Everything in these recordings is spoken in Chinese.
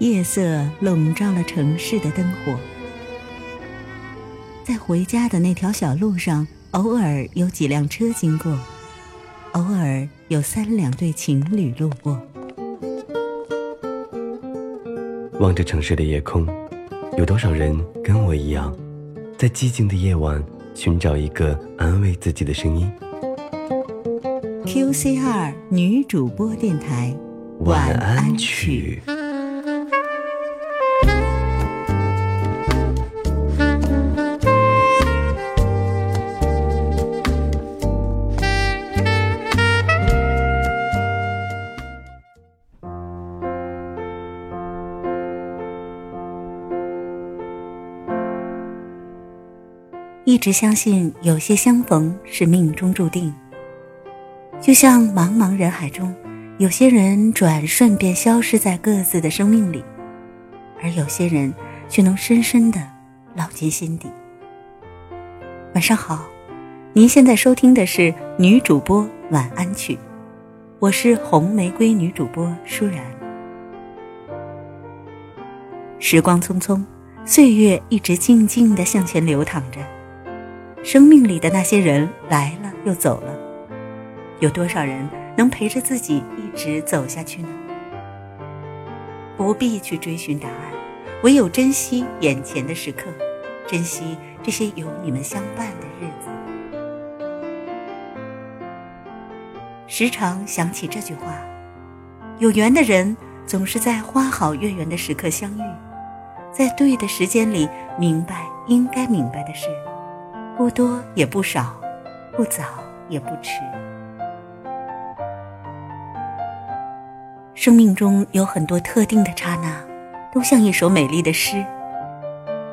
夜色笼罩了城市的灯火。在回家的那条小路上，偶尔有几辆车经过，偶尔有三两对情侣路过。望着城市的夜空，有多少人跟我一样，在寂静的夜晚寻找一个安慰自己的声音？QCR 女主播电台，晚安曲。一直相信有些相逢是命中注定，就像茫茫人海中，有些人转瞬便消失在各自的生命里，而有些人却能深深的烙进心底。晚上好，您现在收听的是女主播晚安曲，我是红玫瑰女主播舒然。时光匆匆，岁月一直静静的向前流淌着。生命里的那些人来了又走了，有多少人能陪着自己一直走下去呢？不必去追寻答案，唯有珍惜眼前的时刻，珍惜这些有你们相伴的日子。时常想起这句话：有缘的人总是在花好月圆的时刻相遇，在对的时间里明白应该明白的事。不多也不少，不早也不迟。生命中有很多特定的刹那，都像一首美丽的诗，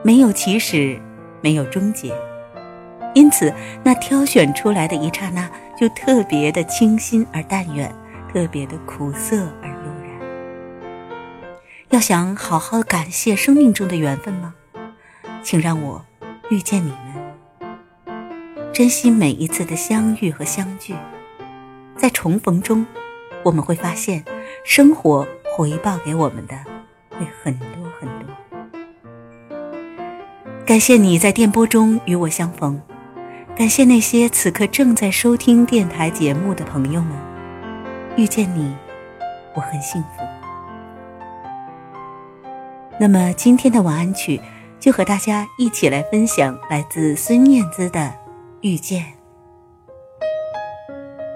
没有起始，没有终结，因此那挑选出来的一刹那就特别的清新而淡远，特别的苦涩而悠然。要想好好感谢生命中的缘分吗？请让我遇见你。珍惜每一次的相遇和相聚，在重逢中，我们会发现，生活回报给我们的会很多很多。感谢你在电波中与我相逢，感谢那些此刻正在收听电台节目的朋友们，遇见你，我很幸福。那么今天的晚安曲，就和大家一起来分享来自孙燕姿的。遇见。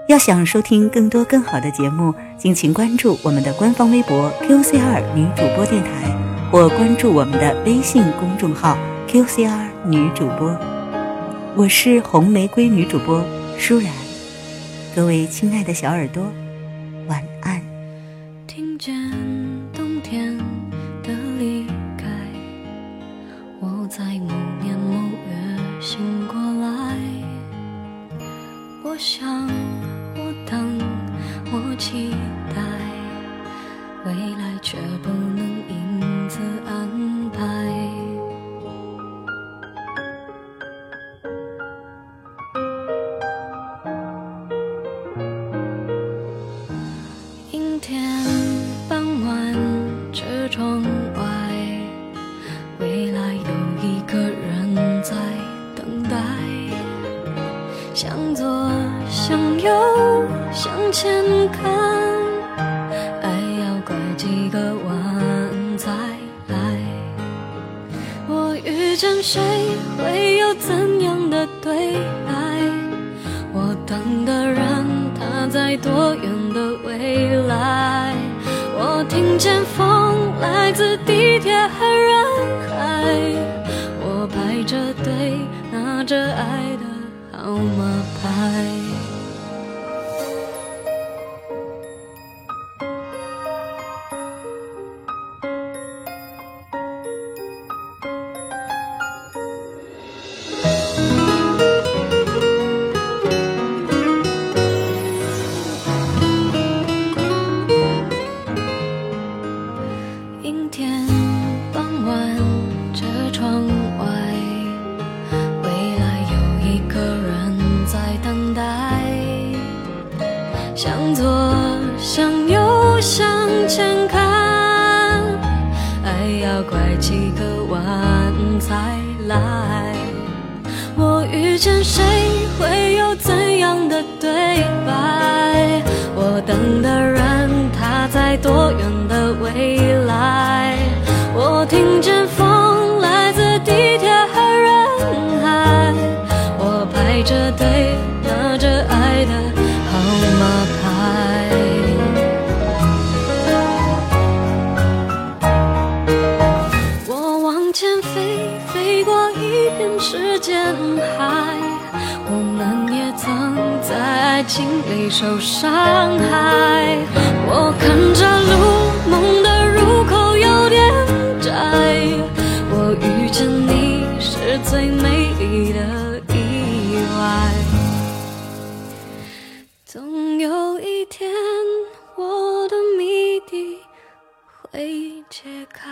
要想收听更多更好的节目，敬请关注我们的官方微博 QCR 女主播电台，或关注我们的微信公众号 QCR 女主播。我是红玫瑰女主播舒然，各位亲爱的小耳朵，晚安。听见未来却不能因此安排。阴天傍晚，车窗外，未来有一个人在等待。向左，向右，向前看，谁，会有怎样的对白？我等的人，他在多远的未来？我听见风来自地铁和人海，向左向右向前看爱要拐几个弯才来。我遇见谁会有怎样的对白？我等的人他在多远的未来？我听见风在爱情里受伤害我看着路梦的入口有点窄我遇见你是最美丽的意外。总有一天我的谜底会揭开。